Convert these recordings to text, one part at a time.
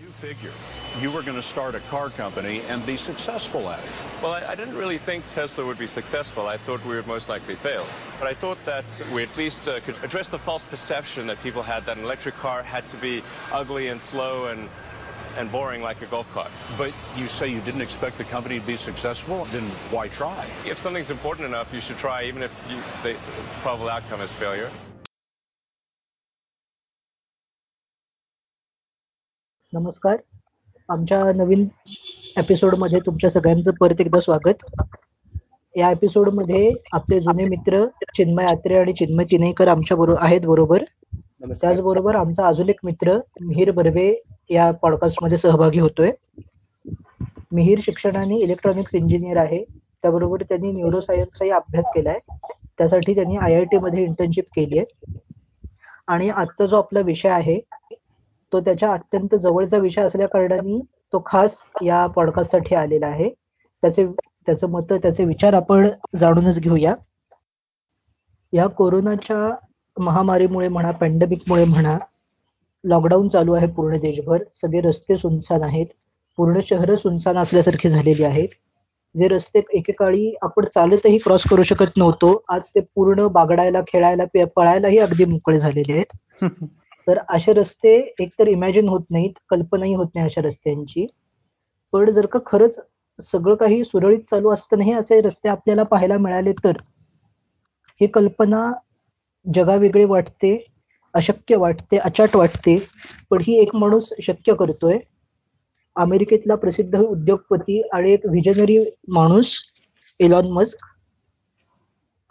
you figure you were going to start a car company and be successful at it? Well, I, I, didn't really think Tesla would be successful. I thought we would most likely fail. But I thought that we at least uh, could address the false perception that people had that an electric car had to be ugly and slow and and boring like a golf cart. But you say you didn't expect the company to be successful? Then why try? If something's important enough, you should try, even if you, the probable outcome is failure. नमस्कार. आमच्या नवीन एपिसोडमध्ये तुमच्या सगळ्यांचं परत एकदा स्वागत. या एपिसोडमध्ये आपले जुने मित्र चिन्मय आत्रे आणि चिन्मय तिनेकर आमच्या बरोबर आहेत बरोबर. त्याचबरोबर आमचा अजून एक मित्र मिहीर बर्वे या पॉडकास्टमध्ये सहभागी होतोय. मिहीर शिक्षणाने इलेक्ट्रॉनिक्स इंजिनियर आहे. त्याबरोबर त्यांनी न्यूरोसायन्सचाही अभ्यास केलाय. त्यासाठी त्यांनी आय आय टी मध्ये इंटर्नशिप केली आहे आणि आत्ता जो आपला विषय आहे तो त्याच्या अत्यंत जवळचा विषय असल्या कारणाने तो खास या पॉडकास्टसाठी आलेला आहे. त्याचे त्याचं मत त्याचे विचार आपण जाणूनच घेऊया. या कोरोनाच्या महामारीमुळे म्हणा पॅन्डेमिकमुळे म्हणा लॉकडाऊन चालू आहे पूर्ण देशभर. सगळे रस्ते सुनसान आहेत. पूर्ण शहरं सुनसान असल्यासारखी झालेली आहेत. जे रस्ते एकेकाळी आपण चालतही क्रॉस करू शकत नव्हतो. आज ते पूर्ण बागडायला खेळायला पळायलाही अगदी मोकळे झालेले आहेत. तर असे रस्ते एकतर इमॅजिन होत नाहीत कल्पनाही होत नाही अशा रस्त्यांची. पण जर का खरंच सगळं काही सुरळीत चालू असतानाही असे रस्ते आपल्याला पाहायला मिळाले तर ही कल्पना जगावेगळी वाटते अशक्य वाटते अचाट वाटते. पण ही एक माणूस शक्य करतोय. अमेरिकेतला प्रसिद्ध उद्योगपती आणि एक व्हिजनरी माणूस एलॉन मस्क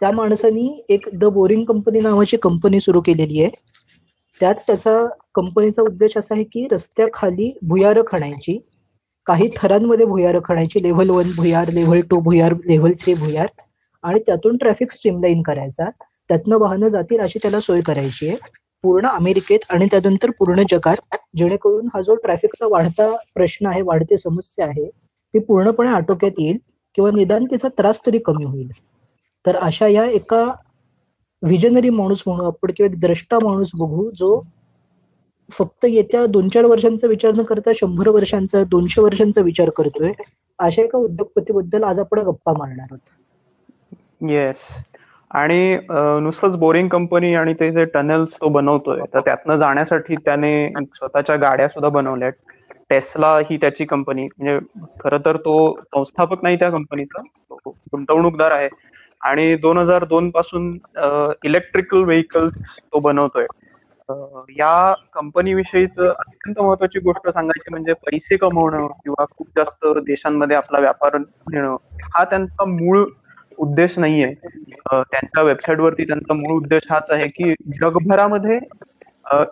त्या माणसानी एक द बोरिंग कंपनी नावाची कंपनी सुरू केलेली आहे. त्यात त्याचा कंपनीचा उद्देश असा आहे की रस्त्याखाली भुयारं खणायची काही थरांमध्ये भुयारं खणायची लेव्हल वन भुयार लेव्हल टू भुयार लेव्हल थ्री भुयार आणि त्यातून ट्रॅफिक स्ट्रीमलाईन करायचा. त्यातनं वाहनं जातील अशी त्याला सोय करायची आहे. पूर्ण अमेरिकेत आणि त्यानंतर पूर्ण जगात जेणेकरून हा जो ट्रॅफिकचा वाढता प्रश्न आहे वाढती समस्या आहे ती पूर्णपणे आटोक्यात येईल किंवा निदान तिचा त्रास तरी कमी होईल. तर अशा या एका व्हिजनरी माणूस म्हणून आपण किंवा एक द्रष्टा माणूस बघू जो फक्त येत्या दोन चार वर्षांचा विचार न करता शंभर वर्षांचा दोनशे वर्षांचा विचार करतोय अशा एका उद्योगपतीबद्दल आज आपण गप्पा मारणार आहोत. येस आणि नुसतंच बोरिंग कंपनी आणि ते जे टनेल्स तो बनवतोय तर त्यातनं जाण्यासाठी त्याने स्वतःच्या गाड्या सुद्धा बनवल्या टेस्ला ही त्याची कंपनी म्हणजे खर तर तो संस्थापक नाही त्या कंपनीचा गुंतवणूकदार आहे. आणि दोन हजार दोन पासून इलेक्ट्रिकल व्हेकल तो बनवतोय. या कंपनी विषयीच अत्यंत महत्वाची गोष्ट सांगायची म्हणजे पैसे कमवणं किंवा खूप जास्त देशांमध्ये आपला व्यापार नेणं हा त्यांचा मूळ उद्देश नाहीये. त्यांच्या वेबसाईटवरती त्यांचा मूळ उद्देश हाच आहे की जगभरामध्ये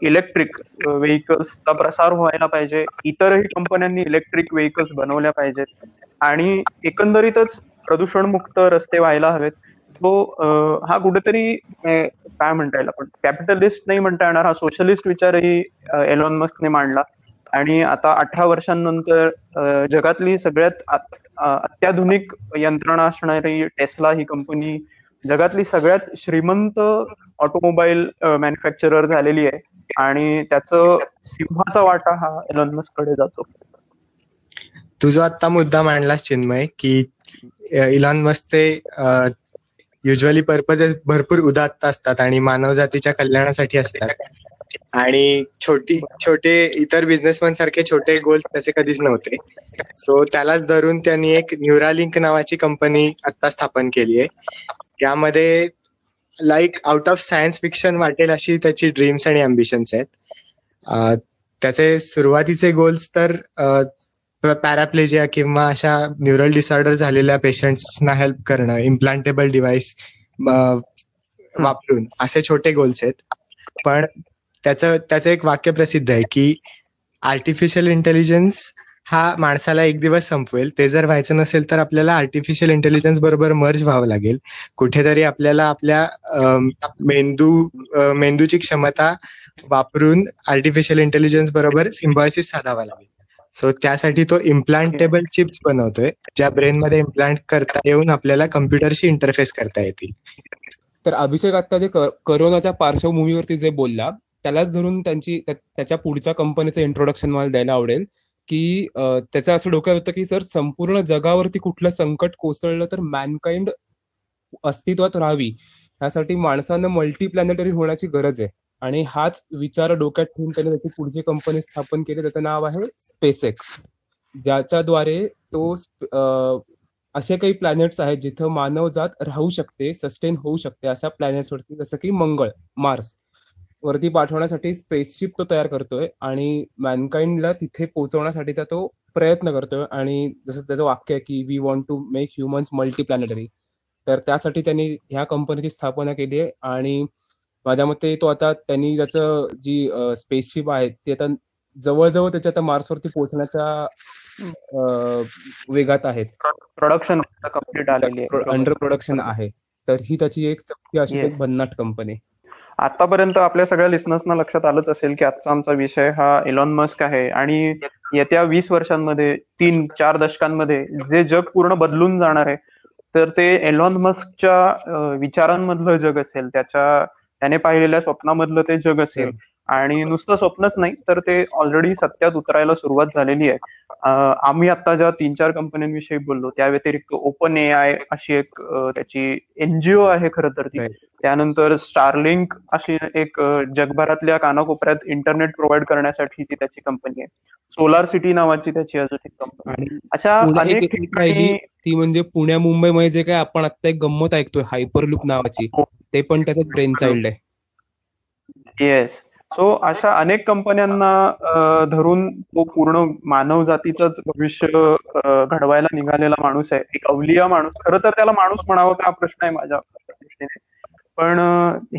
इलेक्ट्रिक व्हेकल्सचा प्रसार व्हायला पाहिजे. इतरही कंपन्यांनी इलेक्ट्रिक व्हेकल्स बनवल्या पाहिजेत. आणि एकंदरीतच प्रदूषणमुक्त रस्ते व्हायला हवेत. तो हा कुठेतरी काय म्हणता येईल आपण? कॅपिटलिस्ट नाही म्हणता येणार हा सोशलिस्ट विचारही एलॉन मस्कने मांडला. आणि आता अठरा वर्षांनंतर जगातली सगळ्यात अत्याधुनिक यंत्रणा असणारी टेस्ला ही कंपनी जगातली सगळ्यात श्रीमंत ऑटोमोबाईल मॅन्युफॅक्चरर झालेली आहे. आणि त्याचं सिंहाचा वाटा हा एलॉन मस्ककडे जातो. तुझा आता मुद्दा मांडलास चिन्मय की इलॉन मस्कचे युजली पर्पजेस भरपूर उदात्त असतात आणि मानवजातीच्या कल्याणासाठी असतात. आणि छोटी छोटे इतर बिझनेसमॅन सारखे छोटे गोल्स त्याचे कधीच नव्हते. सो त्यालाच धरून त्यांनी एक न्यूरालिंक नावाची कंपनी आता स्थापन केली आहे. त्यामध्ये like out of science fiction वाटेल अशी त्याची ड्रीम्स आणि अम्बिशन्स आहेत. त्याचे सुरुवातीचे गोल्स तर पॅराप्लेजिया किंवा अशा न्यूरल डिसऑर्डर झालेल्या पेशंट्सना हेल्प करणं इम्प्लांटेबल डिव्हाइस वापरून असे छोटे गोल्स आहेत. पण त्याचं त्याचं एक वाक्य प्रसिद्ध आहे की आर्टिफिशियल इंटेलिजन्स हा माणसाला एक दिवस संपवेल. ते जर व्हायचं नसेल तर आपल्याला आर्टिफिशियल इंटेलिजन्स बरोबर मर्ज व्हावं लागेल. कुठेतरी आपल्याला आपल्या मेंदू मेंदूची क्षमता वापरून आर्टिफिशियल इंटेलिजन्स बरोबर सिम्बॉयसिस साधावा लागेल. सो त्यासाठी तो इम्प्लांटेबल चिप्स बनवतोय ज्या ब्रेन मध्ये इम्प्लांट करता येऊन आपल्याला कम्प्युटरशी इंटरफेस करता येतील. तर अभिषेक आता जे करोनाच्या पार्श्वभूमीवरती जे बोलला त्यालाच धरून त्यांची त्याच्या पुढच्या कंपनीचं इंट्रोडक्शन मला द्यायला आवडेल की त्याचं असं डोक्यात होतं की सर संपूर्ण जगावरती कुठलं संकट कोसळलं तर मॅनकाइंड अस्तित्वात राहावी. ह्यासाठी माणसानं मल्टी प्लॅनेटरी होण्याची गरज आहे. आणि हाच विचार डोक्यात ठेवून त्याने त्याची पुढची कंपनी स्थापन केली त्याचं नाव आहे स्पेसएक्स ज्याच्याद्वारे तो असे काही प्लॅनेट्स आहेत जिथं मानवजात राहू शकते सस्टेन होऊ शकते अशा प्लॅनेट्सवरती जसं की मंगळ मार्स वरती पाठवण्यासाठी स्पेसशिप तो तयार करतोय आणि मॅनकाइंडला तिथे पोहोचवण्यासाठीचा तो प्रयत्न करतोय. आणि जसं त्याचं वाक्य आहे की we want to make humans multi planetary तर त्यासाठी त्यांनी ह्या कंपनीची स्थापना केली आहे आणि माझ्या मते तो आता त्यांनी त्याचं जी स्पेसशिप आहे ती आता जवळजवळ त्याच्या आता मार्सवरती पोहोचण्याच्या वेगात आहेत. प्रोडक्शन कंप्लीट आलेली अंडर प्रोडक्शन आहे. तर ही त्याची एक चौथी अशी एक भन्नाट कंपनी आतापर्यंत आपल्या सगळ्या लिस्नर्सना लक्षात आलंच असेल की आजचा आमचा विषय हा एलॉन मस्क आहे आणि येत्या वीस वर्षांमध्ये तीन चार दशकांमध्ये जे जग पूर्ण बदलून जाणार आहे तर ते एलॉन मस्कच्या विचारांमधलं जग असेल त्याच्या त्याने पाहिलेल्या स्वप्नामधलं ते जग असेल. आणि नुसतं स्वप्नच नाही तर ते ऑलरेडी सत्यात उतरायला सुरुवात झालेली आहे. आम्ही आता ज्या तीन चार कंपन्यांविषयी बोललो त्या व्यतिरिक्त ओपन ए आय अशी एक त्याची एनजीओ आहे खरं तर ती. त्यानंतर स्टारलिंक अशी एक जगभरातल्या कानाकोपऱ्यात इंटरनेट प्रोव्हाइड करण्यासाठी ती त्याची कंपनी आहे. सोलार सिटी नावाची त्याची अजून एक कंपनी अशा अनेक ठिकाणी ती म्हणजे पुण्या मुंबईमध्ये जे काय आपण आता एक गंमत ऐकतोय हायपरलूप नावाची हो. ते पण त्याचं ब्रेन चाइल्ड आहे येस सो अशा अनेक कंपन्यांना धरून तो पूर्ण मानव जातीच भविष्य घडवायला निघालेला माणूस आहे. एक अवलिया माणूस. खरं तर त्याला माणूस म्हणावं का प्रश्न आहे माझ्या दृष्टीने. पण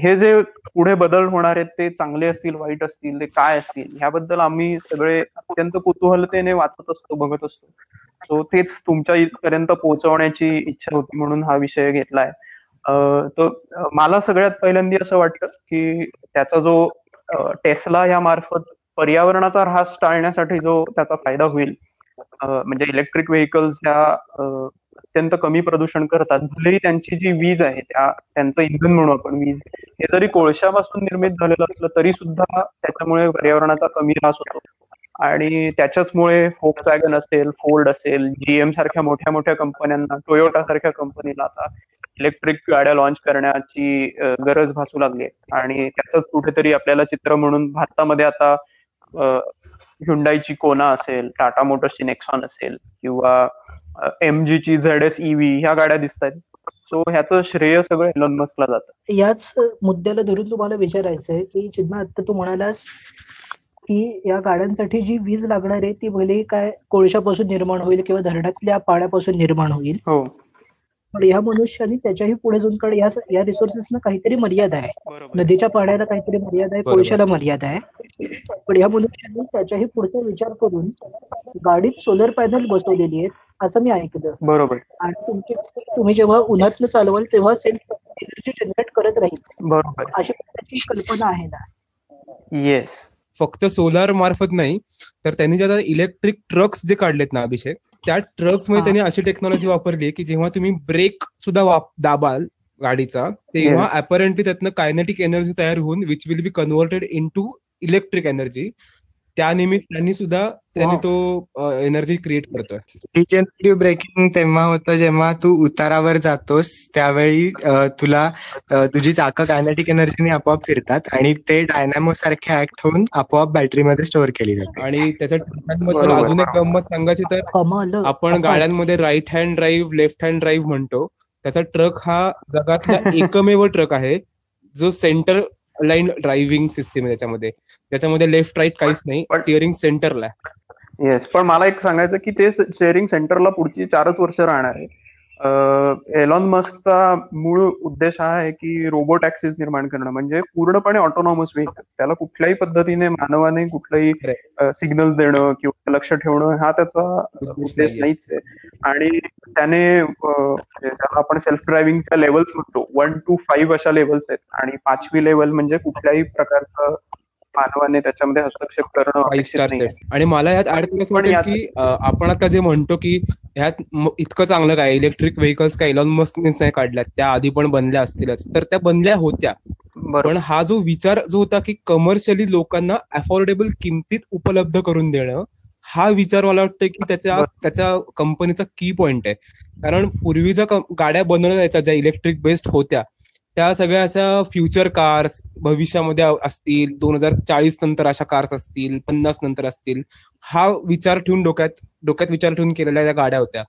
हे जे पुढे बदल होणार आहेत ते चांगले असतील वाईट असतील ते काय असतील ह्याबद्दल आम्ही सगळे अत्यंत कुतूहलतेने वाचत असतो बघत असतो. सो तेच तुमच्या इथपर्यंत पोहोचवण्याची इच्छा होती म्हणून हा विषय घेतलाय. तर मला सगळ्यात पहिल्यांदा असं वाटतं की त्याचा जो टेस्ला या मार्फत पर्यावरणाचा ऱ्हास टाळण्यासाठी जो त्याचा फायदा होईल म्हणजे इलेक्ट्रिक व्हेकल्स ह्या अत्यंत कमी प्रदूषण करतात. भलेही त्यांची जी वीज आहे त्या त्यांचं इंधन म्हणू आपण वीज हे जरी कोळशापासून निर्मित झालेलं असलं तरी सुद्धा त्याच्यामुळे पर्यावरणाचा कमी ऱ्हास होतो. आणि त्याच्याचमुळे वॅगन असेल फोर्ड असेल जीएम सारख्या मोठ्या मोठ्या कंपन्यांना टोयोटा सारख्या कंपनीला आता इलेक्ट्रिक गाड्या लॉन्च करण्याची गरज भासू लागली आहे. आणि त्याच कुठेतरी आपल्याला चित्र म्हणून भारतामध्ये आता ह्युंडाईची कोना असेल टाटा मोटर्सची नेक्सॉन असेल किंवा एम ची झेड एस ईव्ही ह्या गाड्या दिसत आहेत. सो ह्याचं श्रेय सगळं एलॉन मस्कला जातं. याच मुद्द्याला धरून तुम्हाला विचारायचं आहे की चिन्ह आता तू म्हणालास की या गाड्यांसाठी जी वीज लागणार आहे ती भले काय कोळशापासून निर्माण होईल किंवा धरणातल्या पाण्यापासून निर्माण होईल हो. पण या मनुष्याने त्याच्याही पुढे जाऊन कडे या या रिसोर्सेसना काहीतरी मर्यादा आहे. नदीच्या पाण्याला काहीतरी मर्यादा आहे कोळशाला मर्यादा आहे. पण या मनुष्याने त्याच्याही पुढचा विचार करून गाडीत सोलर पॅनल बसवलेली आहेत असं मी ऐकलं. बरोबर. आणि तुमची तुम्ही जेव्हा उन्हातनं चालवाल तेव्हा सेल्फ एनर्जी जनरेट करत राहील. बरोबर. अशी त्याची कल्पना आहे ना? येस फक्त सोलार मार्फत नाही तर त्यांनी जे आता इलेक्ट्रिक ट्रक्स जे काढलेत ना अभिषेक त्या ट्रक्समध्ये त्यांनी अशी टेक्नॉलॉजी वापरली की जेव्हा तुम्ही ब्रेक सुद्धा दाबाल गाडीचा तेव्हा अपरेंटली त्यातनं कायनेटिक एनर्जी तयार होऊन which will be converted into electric energy त्या त्यांनी सुद्धा त्यांनी तो एनर्जी क्रिएट करतोय. रिजनरेटिव्ह ब्रेकिंग तेव्हा होतं जेव्हा तू उतारावर जातोस त्यावेळी तुला तुझी चाकं कायनेटिक एनर्जीने आपोआप फिरतात आणि ते डायनॅमो सारखे ऍक्ट होऊन आपोआप बॅटरीमध्ये स्टोअर केली जाते. आणि त्याच्या अजून एक गंमत सांगायची तर आपण गाड्यांमध्ये right hand drive left hand drive म्हणतो. त्याचा ट्रक हा जगातला एकमेव ट्रक आहे जो सेंटर लाईन ड्रायव्हिंग सिस्टीम आहे त्याच्यामध्ये. त्याच्यामध्ये लेफ्ट राईट काहीच नाही स्टिअरिंग सेंटरला येस पण मला एक सांगायचं की ते स्टिअरिंग सेंटरला पुढची चारच वर्ष राहणार आहे. एलॉन मस्कचा मूळ उद्देश हा आहे की रोबो टॅक्सीज निर्माण करणं. म्हणजे पूर्णपणे ऑटोनॉमस व्हेकल त्याला कुठल्याही पद्धतीने मानवाने कुठलंही सिग्नल देणं किंवा लक्ष ठेवणं हा त्याचा उद्देश नाहीच आहे. आणि त्याने ज्याला आपण सेल्फ ड्रायव्हिंगच्या लेवल्स म्हणतो वन टू फाईव्ह अशा लेवल्स आहेत. आणि पाचवी लेवल म्हणजे कुठल्याही प्रकारचं मानवाने त्याच्यामध्ये हस्तक्षेप करणं आणि मला यात ऍड करायचं वाटेल की आपण आता जे म्हणतो की ह्यात इतकं चांगलं काय? इलेक्ट्रिक व्हेकल्स काय इलॉन मस्कनेच नाही काढल्या त्या आधी पण बनल्या असतीलच. तर त्या बनल्या होत्या. पण हा जो विचार जो होता की कमर्शियली लोकांना अफोर्डेबल किमतीत उपलब्ध करून देणं हा विचार मला वाटतं की त्याच्या. त्याच्या कंपनीचा की पॉइंट आहे. कारण पूर्वीच्या कं- गाड्या बनवल्या जायच्या ज्या इलेक्ट्रिक बेस्ड होत्या. त्या सगळ्या अशा फ्युचर कार्स भविष्यामध्ये असतील दोन हजार चाळीस नंतर अशा कार्स असतील पन्नास नंतर असतील हा विचार ठेवून डोक्यात डोक्यात विचार ठेवून केलेल्या त्या गाड्या होत्या.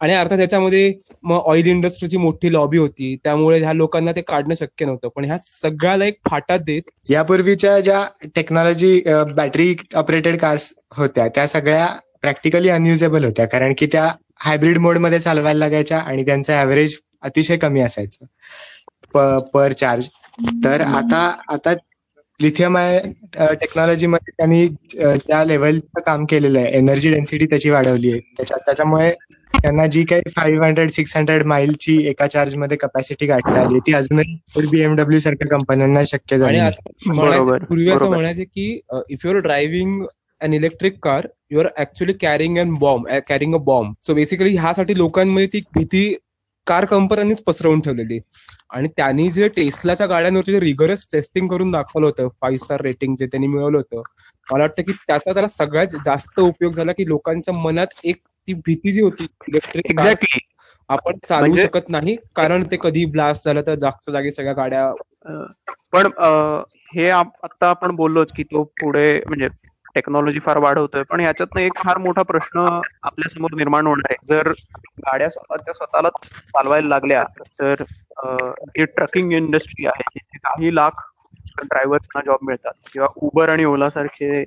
आणि अर्थात त्याच्यामध्ये मग ऑइल इंडस्ट्रीची मोठी लॉबी होती. त्यामुळे ह्या लोकांना ते काढणं शक्य नव्हतं. पण ह्या सगळ्याला एक फाटा देत यापूर्वीच्या ज्या टेक्नॉलॉजी बॅटरी ऑपरेटेड कार्स होत्या त्या सगळ्या प्रॅक्टिकली अनयुजेबल होत्या. कारण की त्या हायब्रिड मोडमध्ये चालवायला लागायच्या आणि त्यांचं ऍव्हरेज अतिशय कमी असायचं. पर चार्ज तर आता आता लिथियम टेक्नॉलॉजीमध्ये त्यांनी अ, ज्या लेवलचं काम केलेलं आहे एनर्जी डेन्सिटी त्याची वाढवली आहे. त्याच्या त्याच्यामुळे त्यांना जी काही फाईव्ह हंड्रेड सिक्स हंड्रेड माईलची एका चार्जमध्ये कपॅसिटी गाठता आली ती अजूनही बीएमडब्ल्यू सारख्या कंपन्यांना शक्य झाली पूर्वी असं. म्हणायचे की if you're driving an electric car you are actually carrying an bomb carrying a bomb so basically ह्यासाठी लोकांमध्ये ती भीती कार कंपन्यांनीच पसरवून ठेवलेली. आणि त्यांनी जे टेस्लाच्या गाड्यांवरचे जे रिगरस टेस्टिंग करून दाखवलं होतं फाईव्ह स्टार रेटिंग जे त्यांनी मिळवलं होतं मला वाटतं की त्याचा त्याला सगळ्यात जास्त उपयोग झाला की लोकांच्या मनात एक ती भीती जी होती इलेक्ट्रिक एक्झॅक्टली आपण चालवू म्हणजे- शकत नाही कारण ते कधी ब्लास्ट झालं तर जागच्या जागी सगळ्या गाड्या पण हे आता आपण बोललोच की तो पुढे म्हणजे टेक्नॉलॉजी फार वाढवतोय. पण याच्यातनं एक फार मोठा प्रश्न आपल्यासमोर निर्माण होणार आहे. जर गाड्या स्वतःच्या स्वतःला चालवायला लागल्या तर ही जी ट्रकिंग इंडस्ट्री आहे जिथे काही लाख ड्रायव्हर्सना जॉब मिळतात. किंवा उबर आणि ओला सारखे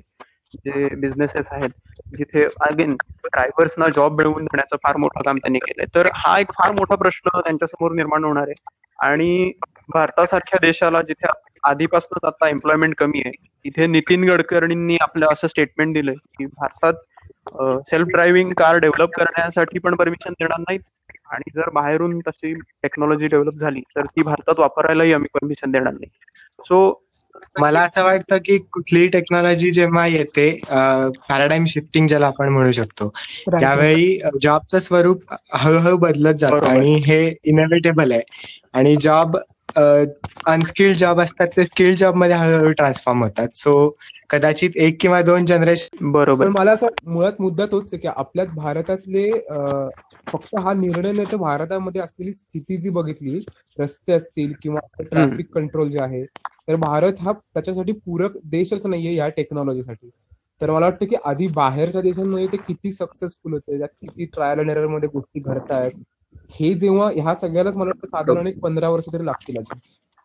जे बिझनेसेस आहेत जिथे अगेन ड्रायव्हर्सना जॉब मिळवून देण्याचं फार मोठं काम त्यांनी केलंय. तर हा एक फार मोठा प्रश्न त्यांच्यासमोर निर्माण होणार आहे. आणि भारतासारख्या देशाला जिथे आधीपासूनच आता एम्प्लॉयमेंट कमी आहे तिथे नितीन गडकरींनी आपलं असं स्टेटमेंट दिलंय की भारतात सेल्फ ड्रायव्हिंग कार डेव्हलप करण्यासाठी पण परमिशन देणार नाहीत आणि जर बाहेरून तशी टेक्नॉलॉजी डेव्हलप झाली तर ती भारतात वापरायलाही आम्ही परमिशन देणार नाही सो मला असं वाटतं की कुठलीही टेक्नॉलॉजी जेव्हा येते पॅराडाईम शिफ्टिंग ज्याला आपण म्हणू शकतो. त्यावेळी जॉबचं स्वरूप हळूहळू बदलत जातं. आणि हे इनएव्हिटेबल आहे आणि जॉब अनस्किल्ड जॉब असतात ते स्किल्ड जॉबमध्ये हळूहळू ट्रान्सफॉर्म होतात. सो कदाचित एक किंवा दोन जनरेशन बरोबर. मला असं मुळात मुद्दा तोच आहे की आपल्या भारतातले अं, फक्त हा निर्णय नाही तर भारतामध्ये असलेली स्थिती जी बघितली रस्ते असतील किंवा ट्रॅफिक कंट्रोल जे आहे तर भारत हा त्याच्यासाठी पूरक देशच नाहीये या टेक्नॉलॉजीसाठी तर मला वाटतं की आधी बाहेरच्या देशांमध्ये ते किती सक्सेसफुल होते त्यात किती ट्रायल अँड एररमध्ये गोष्टी घडतायत हे जेव्हा ह्या सगळ्यालाच मला वाटतं साधारण एक पंधरा वर्ष तरी लागतील अजून.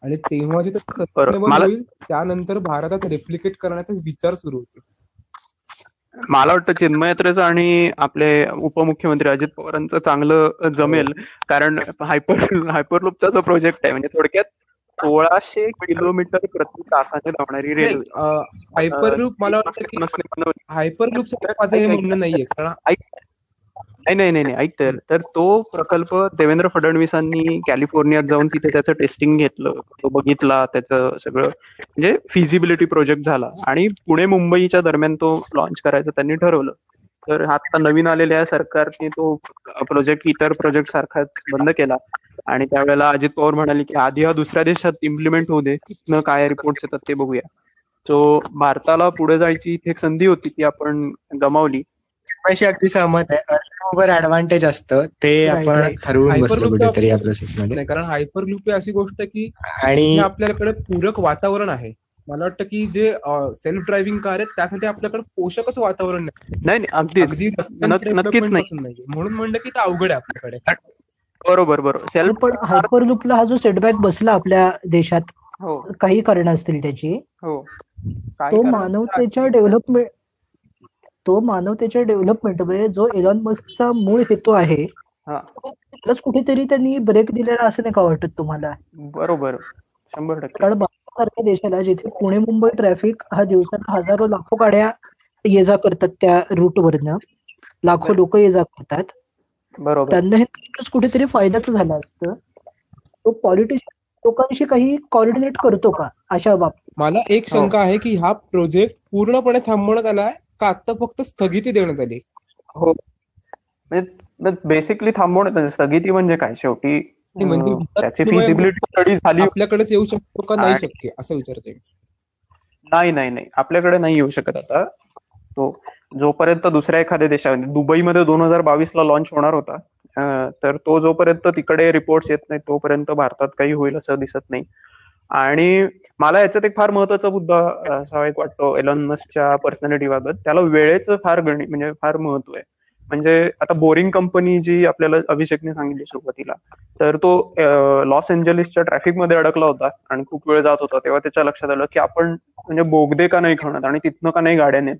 आणि तेव्हा जे होईल त्यानंतर भारतात रेप्लिकेट करण्याचा विचार सुरू होतो. मला वाटतं चिन्मय यात्रेचं आणि आपले उपमुख्यमंत्री अजित पवारांचं चांगलं जमेल. कारण हायपर हायपरलूपचा जो प्रोजेक्ट आहे म्हणजे थोडक्यात सोळाशे किलोमीटर प्रति तासाने धावणारी रेल्वे हायपर लूप मला वाटतं की नसणे बनवली. हायपर लूप माझं हे म्हणणं नाहीये. कारण नाही नाही नाही ऐक तर. तर तो प्रकल्प देवेंद्र फडणवीसांनी कॅलिफोर्नियात जाऊन तिथे त्याचं टेस्टिंग घेतलं. तो बघितला त्याचं सगळं. म्हणजे फिजिबिलिटी प्रोजेक्ट झाला. आणि पुणे मुंबईच्या दरम्यान तो लॉन्च करायचं त्यांनी ठरवलं. तर आता नवीन आलेल्या सरकारने तो प्रोजेक्ट इतर प्रोजेक्ट सारखाच बंद केला. आणि त्यावेळेला अजित पवार म्हणाले की आधी हा दुसऱ्या देशात इम्प्लिमेंट होऊ दे. तिथनं काय रिपोर्ट्स येतात ते बघूया. सो भारताला पुढे जायची इथे एक संधी होती ती आपण गमावली. अगदी सहमत आहे. ओव्हर ऍडव्हान्टेज असतं. ते आपण. हरवून बसलो कुठेतरी या प्रोसेसमध्ये नाही कारण हायपर लूप ही अशी गोष्ट आहे की आणि आपल्याकडे पूरक वातावरण आहे. मला वाटतं की जे सेल्फ ड्रायव्हिंग कार आहेत त्यासाठी आपल्याकडे पोषकच वातावरण नाही. नाही नाही अगदीच. अगदी नक्कीच नाही. म्हणून म्हणलं की ते अवघड आहे आपल्याकडे. बरोबर बरोबर. सेल्फ पण हायपरलूपला हा जो सेटबॅक बसला आपल्या देशात हो. काही कारण असतील त्याची हो. काय तो? मानवतेच्या डेव्हलपमेंट तो मानवतेच्या डेव्हलपमेंटमध्ये जो एलॉन मस्कचा मूळ हेतू आहे त्यालाच कुठेतरी त्यांनी ब्रेक दिलेला असं नाही का वाटत तुम्हाला? बरोबर. शंभर टक्के. कारण भारतासारख्या देशाला जिथे पुणे मुंबई ट्रॅफिक हा दिवसात हजारो लाखो गाड्या ये जा करतात त्या रूट वरनं लाखो लोक ये जा करतात. बरोबर. त्यांना हे कुठेतरी फायद्याचं झालं असतं. तो पॉलिटिशियन लोकांशी काही कॉर्डिनेट करतो का अशा बाबतीत मला एक हो. शंका आहे की हा प्रोजेक्ट पूर्णपणे थांबवण्यात आलाय का आता फक्त स्थगिती देण्यात आली? हो. म्हणजे बेसिकली थांबवण्यात म्हणजे स्थगिती म्हणजे काय? शेवटी नाही, म्हणजे त्याची फिजिबिलिटी स्टडी झाली आपल्याकडेच येऊ शकतो का? नाही शक्य असं विचारतोय. नाही नाही नाही. आपल्याकडे नाही येऊ शकत आता. तो जोपर्यंत दुसऱ्या एखाद्या देशामध्ये दुबईमध्ये दोन हजार बावीस ला लॉन्च होणार होता तर तो जोपर्यंत तिकडे रिपोर्ट येत नाही तोपर्यंत भारतात काही होईल असं दिसत नाही. आणि मला याच्यात एक फार महत्त्वाचा मुद्दा असा एक वाटतो एलॉन मस्कच्या पर्सनॅलिटी बाबत. त्याला वेळेचं फार गणित म्हणजे फार महत्त्व आहे. म्हणजे आता बोरिंग कंपनी जी आपल्याला अभिषेकने सांगितली सुरुवातीला तर तो लॉस एंजलिसच्या ट्रॅफिकमध्ये अडकला होता आणि खूप वेळ जात होता. तेव्हा त्याच्या लक्षात आलं की आपण म्हणजे बोगदे का नाही खाणार आणि तिथनं का नाही गाड्या नेत?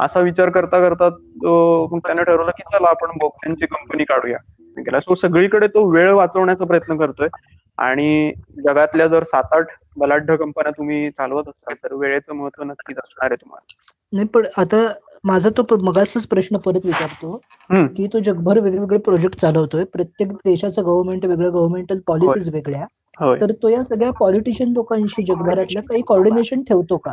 असा विचार करता करता तो मग त्याने ठरवलं की चला आपण बोगद्यांची कंपनी काढूया. गेला सो सगळीकडे तो वेळ वाचवण्याचा प्रयत्न करतोय. आणि जगातल्या जर सात आठ बलाढ्य कंपन्या तुम्ही चालवत असाल तर वेळेचं महत्त्व नक्कीच असणार आहे तुम्हाला. नाही पण आता माझा तो मगाचाच प्रश्न परत विचारतो. की तो जगभर वेगवेगळे प्रोजेक्ट चालवतोय प्रत्येक देशाचं गव्हर्नमेंट वेगळं गव्हर्नमेंटल पॉलिसीज वेगळ्या. तर तो या सगळ्या पॉलिटिशियन लोकांशी जगभरातल्या काही कॉर्डिनेशन ठेवतो का?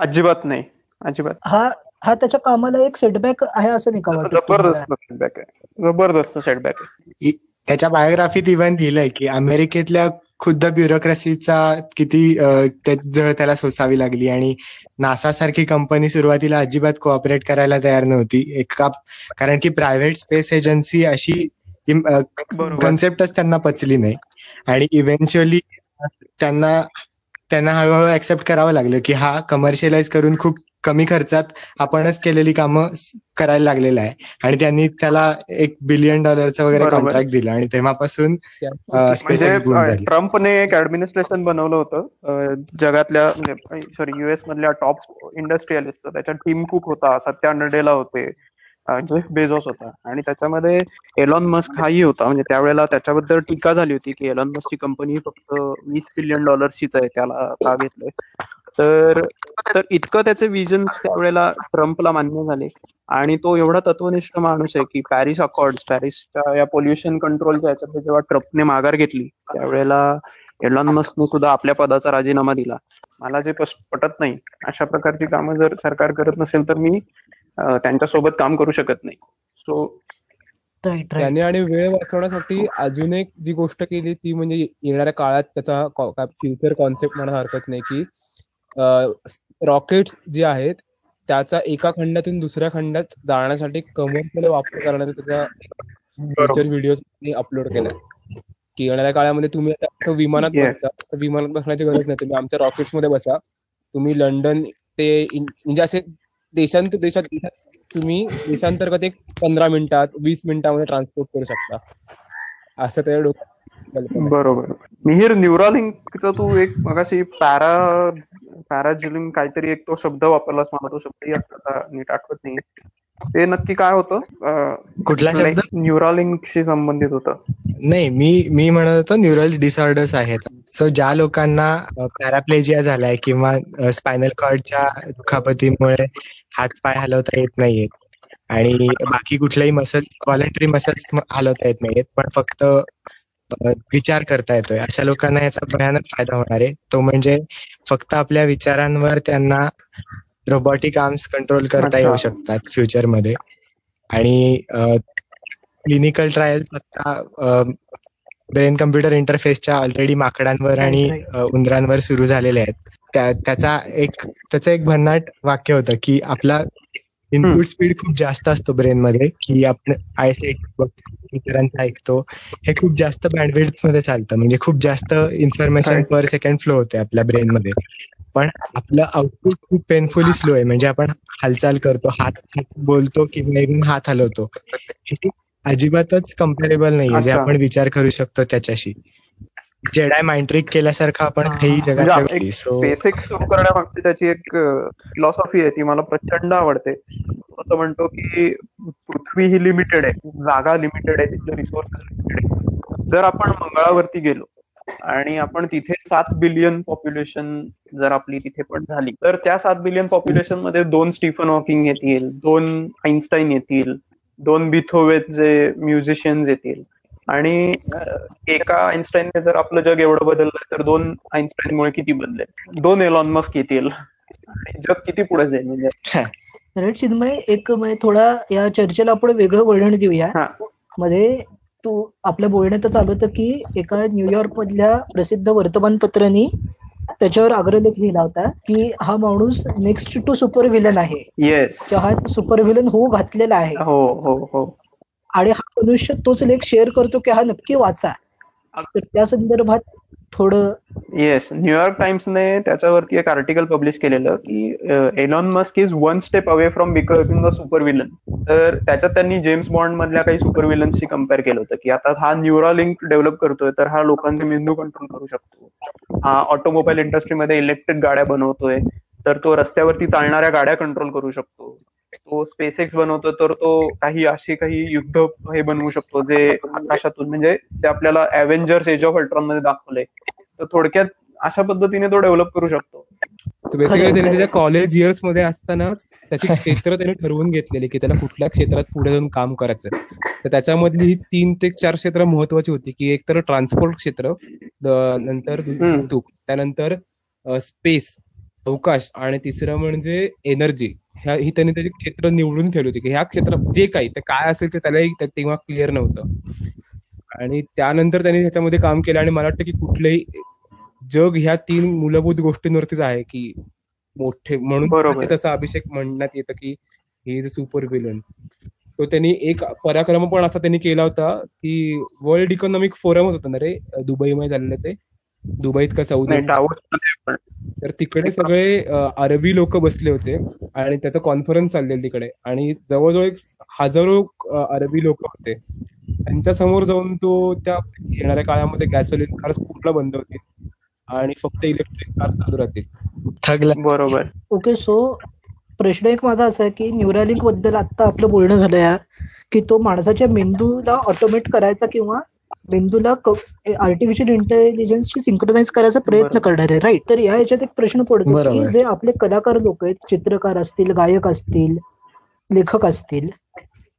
अजिबात नाही. अजिबात. हा हा त्याच्या कामाला एक सेटबॅक आहे असं नाही का? जबरदस्त सेटबॅक आहे. जबरदस्त सेटबॅक आहे. त्याच्या बायोग्राफीत इव्हन लिहिलंय की अमेरिकेतल्या खुद्द ब्युरोक्रेसीचा किती जळ त्याला सोसावी लागली आणि नासा सारखी कंपनी सुरुवातीला अजिबात कोऑपरेट करायला तयार नव्हती. एका कारण की प्रायव्हेट स्पेस एजन्सी अशी कन्सेप्टच त्यांना पचली नाही. आणि इव्हेंच्युअली त्यांना त्यांना हळूहळू ऍक्सेप्ट करावं लागलं की हा कमर्शियलाइज करून खूप कमी खर्चात आपणच केलेली कामं करायला लागलेलं आहे. आणि त्यांनी त्याला एक बिलियन डॉलरचं वगैरे. कॉन्ट्रॅक्ट दिलं आणि तेव्हापासून म्हणजे ट्रम्पने एक ऍडमिनिस्ट्रेशन बनवलं होतं. जगातल्या म्हणजे सॉरी युएस मधल्या टॉप इंडस्ट्रियलिस्टचं त्याच्यात टीम कुक होता सत्या नडेला होते जेफ बेझोस होता. आणि त्याच्यामध्ये एलॉन मस्क हाही होता. म्हणजे त्यावेळेला त्याच्याबद्दल टीका झाली होती की एलॉन मस्कची कंपनी फक्त वीस बिलियन डॉलर्सचीच आहे त्याला का घेतलंय. तर तर इतकं त्याचे विजन त्यावेळेला ट्रम्पला मान्य झाले. आणि तो एवढा तत्वनिष्ठ माणूस आहे की पॅरिस अकॉर्ड पॅरिसच्या या पोल्युशन कंट्रोलच्या याच्यात जेव्हा ट्रम्पने माघार घेतली त्यावेळेला एलॉन मस्कने सुद्धा आपल्या पदाचा राजीनामा दिला. मला जे पस- पटत नाही अशा प्रकारची कामं जर सरकार करत नसेल तर मी त्यांच्यासोबत काम करू शकत नाही. सो त्याने आणि वेळ वाचवण्यासाठी अजून एक जी गोष्ट केली ती म्हणजे येणाऱ्या काळात त्याचा फ्युचर कॉन्सेप्ट म्हणा हरकत नाही की रॉकेट्स जे आहेत त्याचा एका खंडातून दुसऱ्या खंडात जाण्यासाठी कमर्शियल वापर करण्याचा त्याचा फ्युचर व्हिडिओ अपलोड केलाय. की येणाऱ्या काळामध्ये तुम्ही आता विमानात. बसता तर विमानात बसण्याची गरज नाही. तुम्ही आमच्या रॉकेट्समध्ये बसा. तुम्ही लंडन ते म्हणजे असे देशांत देशात तुम्ही देशांतर्गत एक पंधरा मिनिटात वीस मिनिटामध्ये ट्रान्सपोर्ट करू शकता. असं त्या डोक्यात. बरोबर. मिहीर न्यूरालिंकचा तू एक मगाशी पॅरा पॅराजिलिंग काहीतरी एक तो शब्द वापरलास मला तो शब्दही नीट आठवत नाही ते नक्की काय होतं? कुठला शब्द? न्यूरालिंकशी संबंधित होतं. नाही मी मी म्हणत होतो न्यूरल डिसऑर्डर्स आहेत. सो ज्या लोकांना पॅराप्लेजिया झालाय किंवा स्पायनल कॉर्डच्या दुखापतीमुळे हात पाय हलवता येत नाहीयेत आणि बाकी कुठल्याही मसल्स व्हॉलेंटरी मसल्स हलवता येत नाहीयेत पण फक्त विचार करता येतोय. अशा लोकांना याचा भयानक फायदा होणार आहे. तो म्हणजे फक्त आपल्या विचारांवर त्यांना रोबोटिक आर्म्स कंट्रोल करता. येऊ शकतात फ्युचरमध्ये आणि क्लिनिकल ट्रायल्स आता ब्रेन कम्प्युटर इंटरफेसच्या ऑलरेडी माकडांवर आणि उंदरांवर सुरू झालेले आहेत. त्या त्याचा एक त्याचं एक भन्नाट वाक्य होतं की आपला इनपुट स्पीड खूप जास्त असतो ब्रेन मध्ये की आपण आयसाईट इतरांचं ऐकतो हे खूप जास्त बँडविड्थमध्ये चालतं. म्हणजे खूप जास्त इन्फॉर्मेशन. पर सेकंड फ्लो होते आपल्या ब्रेन मध्ये. पण आपलं आउटपुट खूप पेनफुली स्लो आहे. म्हणजे आपण हालचाल करतो हात बोलतो किंवा even हात हलवतो. हे अजिबातच कम्पेरेबल नाहीये जे. आपण विचार करू शकतो त्याच्याशी. जेडाय माइंड ट्रिक केल्यासारखं आपण. हेही म्हणजे जगात एक सो बेसिक सुरू त्याची एक फिलॉसॉफी आहे ती मला प्रचंड आवडते. असं म्हणतो की पृथ्वी ही लिमिटेड आहे जागा लिमिटेड आहे तिथले रिसोर्सेस लिमिटेड आहे. जर आपण मंगळावरती गेलो आणि आपण तिथे सात बिलियन पॉप्युलेशन जर आपली तिथे पण झाली तर त्या सात बिलियन पॉप्युलेशनमध्ये दोन स्टीफन हॉकिंग येतील दोन आईन्स्टाईन येतील दोन बिथोवेत जे म्युझिशियन्स येतील. आणि एका आईन्स्टाईनने जर आपलं जग एवढं बदललं तर दोन आईन्स्टाईनमुळे किती बदलेल? दोन एलॉन मस्क येतील. जग किती पुढे जाईल म्हणजे? राईट चिन्मय एक म्हणजे थोडा या चर्चेला आपण वेगळं वळण देऊया. मध्ये तू आपल्या बोलण्यातच आलं होतं की एका न्यूयॉर्क मधल्या प्रसिद्ध वर्तमानपत्रांनी त्याच्यावर अग्रलेख लिहिला होता की हा माणूस नेक्स्ट टू सुपर विलन आहे. येस किंवा हा सुपर विलन होऊ घातलेला आहे. हो हो हो. आणि हा मनुष्य तोच लेख शेअर करतो की हा नक्की वाचा. तर त्या संदर्भात थोडं येस न्यूयॉर्क टाइम्सने त्याच्यावरती एक आर्टिकल पब्लिश केलेलं की Elon Musk is one step away from becoming the super villain तर त्याच्यात त्यांनी जेम्स बॉन्ड मधल्या काही सुपर विलन्सशी कंपेअर केलं होतं की आता हा न्यूरा लिंक डेव्हलप करतोय तर हा लोकांचे मेंदू कंट्रोल करू शकतो. हा ऑटोमोबाईल इंडस्ट्रीमध्ये इलेक्ट्रिक गाड्या बनवतोय तर तो रस्त्यावरती चालणाऱ्या गाड्या कंट्रोल करू शकतो. तो स्पेस एक्स बनवतो तर तो काही अशी काही युद्ध हे बनवू शकतो जे आकाशातून म्हणजे जे आपल्याला अव्हेंजर्स एज ऑफ अल्ट्रॉनमध्ये दाखवलंय. तर थोडक्यात अशा पद्धतीने तो डेव्हलप करू शकतो. बेसिकली त्याने त्याच्या कॉलेज इयर्समध्ये असतानाच त्याची क्षेत्र त्याने ठरवून घेतलेली की त्याला कुठल्या क्षेत्रात पुढे जाऊन काम करायचं तर त्याच्यामधली ही तीन ते चार क्षेत्र महत्वाची होती की एक तर ट्रान्सपोर्ट क्षेत्र नंतर त्यानंतर स्पेस अवकाश आणि तिसरं म्हणजे एनर्जी ह्या ही त्यांनी त्याची क्षेत्र निवडून ठेवली होती. की ह्या क्षेत्रात जे काही ते काय असेल ते त्यालाही तेव्हा क्लिअर नव्हतं. आणि त्यानंतर त्यांनी ह्याच्यामध्ये काम केलं आणि मला वाटतं की कुठलंही जग ह्या तीन मूलभूत गोष्टींवरतीच आहे की मोठे म्हणून. तसं अभिषेक म्हणण्यात येतं की he is a super villain तो त्यांनी एक पराक्रम पण असा त्यांनी केला होता की वर्ल्ड इकॉनॉमिक फोरम होता ना रे दुबईमध्ये झालेलं ते. दुबईत का सौदी? तर तिकडे सगळे अरबी लोक बसले होते आणि त्याचं कॉन्फरन्स चाललेलं तिकडे. आणि जवळजवळ एक हजारो अरबी लोक होते. त्यांच्यासमोर जाऊन तो त्या येणाऱ्या काळामध्ये गॅसोलिन कार्स पूर्ण बंद होतील आणि फक्त इलेक्ट्रिक कार्स चालू राहतील. बरोबर. ओके सो प्रश्न एक माझा असा आहे की न्यूरालिंकबद्दल आता आपलं बोलणं झालं या की तो माणसाच्या मेंदूला ऑटोमेट करायचा किंवा मेंदूला आर्टिफिशियल इंटेलिजन्सशी सिंक्रोनाइज करायचा प्रयत्न. करणार आहे राईट तर या ह्याच्यात एक प्रश्न पडतो की. जे आपले कलाकार लोक आहेत चित्रकार असतील गायक असतील लेखक असतील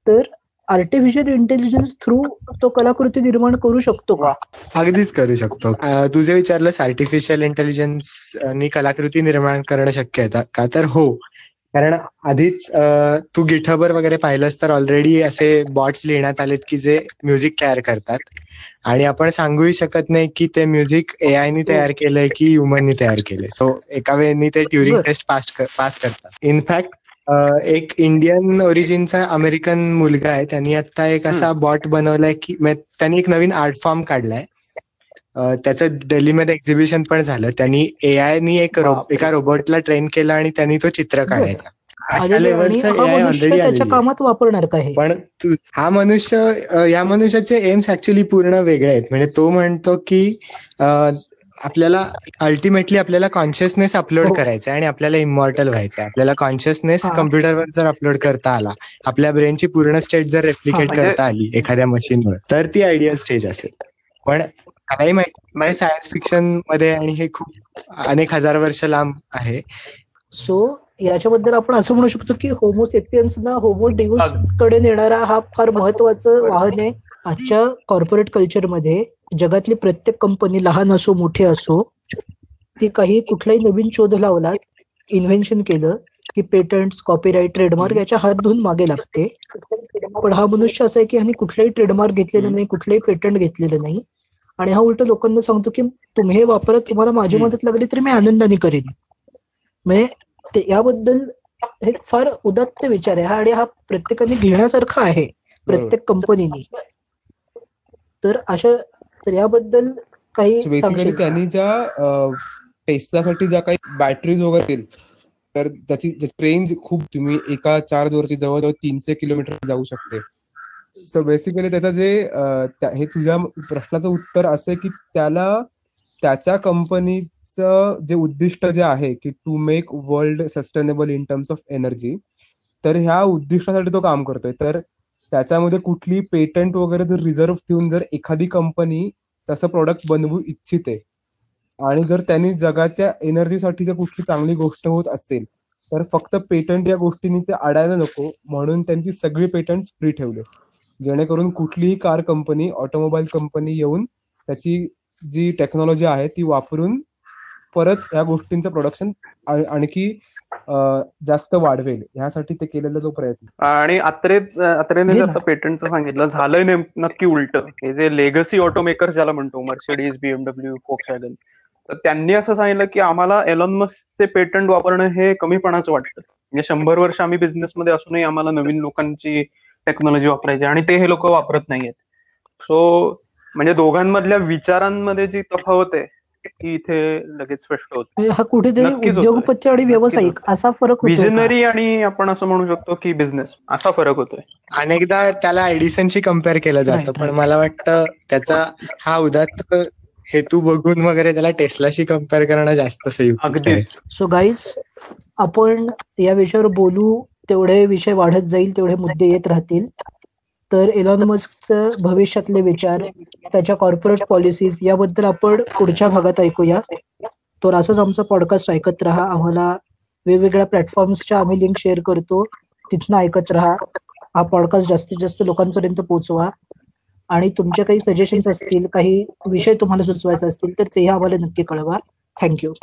तर आर्टिफिशियल इंटेलिजन्स थ्रू तो कलाकृती निर्माण करू शकतो का? अगदीच करू शकतो. अं, तू जे विचारलंस आर्टिफिशियल इंटेलिजन्स नी कलाकृती निर्माण करणं शक्य आहे का तर हो. कारण आधीच तू गिठबर वगैरे पाहिलंस तर ऑलरेडी असे बॉट्स लिहिण्यात आलेत की जे म्युझिक तयार करतात. आणि आपण सांगूही शकत नाही की ते म्युझिक एआयनी तयार केलंय की ह्युमननी तयार केलंय. सो एका वेळेनी ते ट्युरिंग. टेस्ट पास पास करतात. इनफॅक्ट एक इंडियन ओरिजिनचा अमेरिकन मुलगा आहे. त्यांनी आता एक असा बॉट बनवलाय की त्यांनी एक नवीन आर्ट फॉर्म काढलाय. त्याचं दिल्लीमध्ये एक्झिबिशन पण झालं. त्यांनी एआय नी एक. एका रोबोटला ट्रेन केलं आणि त्यांनी तो चित्र काढायचा. अशा लेवलचं एआय ऑलरेडी कामात वापरणार का हे? पण हा मनुष्य या मनुष्याचे एम्स ऍक्च्युली पूर्ण वेगळे आहेत. म्हणजे तो म्हणतो की आपल्याला अल्टिमेटली आपल्याला कॉन्शियसनेस अपलोड. करायचा आहे आणि आपल्याला इमॉर्टल व्हायचं आहे आपल्याला कॉन्शियसनेस. कम्प्युटरवर जर अपलोड करता आला आपल्या ब्रेनची पूर्ण स्टेट जर रेप्लिकेट म्हणजे- करता आली एखाद्या मशीनवर तर ती आयडियल स्टेज असेल. पण मलाही माहिती सायन्स फिक्शनमध्ये आणि हे खूप अनेक हजार वर्ष लांब आहे. सो याच्याबद्दल आपण असं म्हणू शकतो की होमोसेपियन्सना होमो डिव्हसकडे नेणारा हा फार महत्वाचं वाहन आहे. आजच्या कॉर्पोरेट कल्चरमध्ये जगातली प्रत्येक कंपनी लहान असो मोठी असो ती काही कुठलाही नवीन शोध लावला इन्व्हेन्शन केलं की पेटंट कॉपीराईट ट्रेडमार्क याच्या हात धुवून मागे लागते. पण हा मनुष्य असा आहे की ह्याने कुठलाही ट्रेडमार्क घेतलेलं नाही कुठलंही पेटंट घेतलेलं नाही. आणि हा उलट लोकांना सांगतो की तुम्ही हे वापरत तुम्हाला माझी मदत लागली तरी मी आनंदाने करेन. म्हणजे याबद्दल हे फार उदात्त विचार आहे. हा आणि हा प्रत्येकाने घेण्यासारखा आहे प्रत्येक कंपनीने. तर अशा तर याबद्दल काही बेसिकली? त्यांनी ज्या टेस्लासाठी ज्या काही बॅटरीज वगैरे तर त्याची रेंज खूप तुम्ही एका चार्ज वरती जवळजवळ तीनशे किलोमीटर जाऊ शकते. सो बेसिकली त्याचं जे हे तुझ्या प्रश्नाचं उत्तर असं की त्याला त्याच्या कंपनीचं जे उद्दिष्ट जे आहे की to make world sustainable in terms of energy तर ह्या उद्दिष्टासाठी तो काम करतोय. तर त्याच्यामध्ये कुठली पेटंट वगैरे जर रिझर्व्ह ठेवून जर एखादी कंपनी तसं प्रोडक्ट बनवू इच्छिते आणि जर त्यांनी जगाच्या एनर्जीसाठी जर कुठली चांगली गोष्ट होत असेल तर फक्त पेटंट या गोष्टींनी ते अडायला नको म्हणून त्यांची सगळी पेटंट फ्री ठेवले. जेणेकरून कुठलीही कार कंपनी ऑटोमोबाईल कंपनी येऊन त्याची जी टेक्नॉलॉजी आहे ती वापरून परत या गोष्टींचं प्रोडक्शन आणखी जास्त वाढवेल. ह्यासाठी ते केलेला तो प्रयत्न. आणि अत्रे अत्रेने जे. आता पेटंटचं सांगितलं झालंय नेम- नक्की उलट. हे जे लेगसी ऑटोमेकर ज्याला म्हणतो मर्सिडीज बीएमडब्ल्यू फोक्सवॅगन तर त्यांनी असं सांगितलं की आम्हाला एलॉन मस्कचे पेटंट वापरणं हे कमीपणाचं वाटतं. म्हणजे शंभर वर्ष आम्ही बिझनेसमध्ये असूनही आम्हाला नवीन लोकांची टेक्नॉलॉजी वापरायची आणि ते हे लोक वापरत नाहीयेत. सो म्हणजे दोघांमधल्या विचारांमध्ये जी तफावत आहे ती इथे लगेच स्पष्ट होते. म्हणजे हा कुठेतरी. उद्योगपती आणि व्यावसायिक असा फरक होतो विजनरी आणि आपण असं म्हणू शकतो की बिझनेस असा फरक होतोय. अनेकदा त्याला एडिसनशी कंपेअर केलं जातं पण. मला वाटतं त्याचा हा उदात्त हेतू बघून वगैरे त्याला टेस्लाशी कंपेअर करणं जास्त अगदीच. सो गाईज आपण या विषयावर बोलू तेवढे विषय वाढत जाईल तेवढे मुद्दे येत राहतील. तर एलॉन मस्कचं भविष्यातले विचार त्याच्या कॉर्पोरेट पॉलिसीज याबद्दल आपण पुढच्या भागात ऐकूया. तर असंच आमचं पॉडकास्ट ऐकत राहा. आम्हाला वेगवेगळ्या प्लॅटफॉर्म्सच्या आम्ही लिंक शेअर करतो. तिथनं ऐकत राहा. हा पॉडकास्ट जास्तीत जास्त लोकांपर्यंत पोहोचवा. आणि तुमचे काही सजेशन्स असतील काही विषय तुम्हाला सुचवायचे असतील तर तेही आम्हाला नक्की कळवा. थँक्यू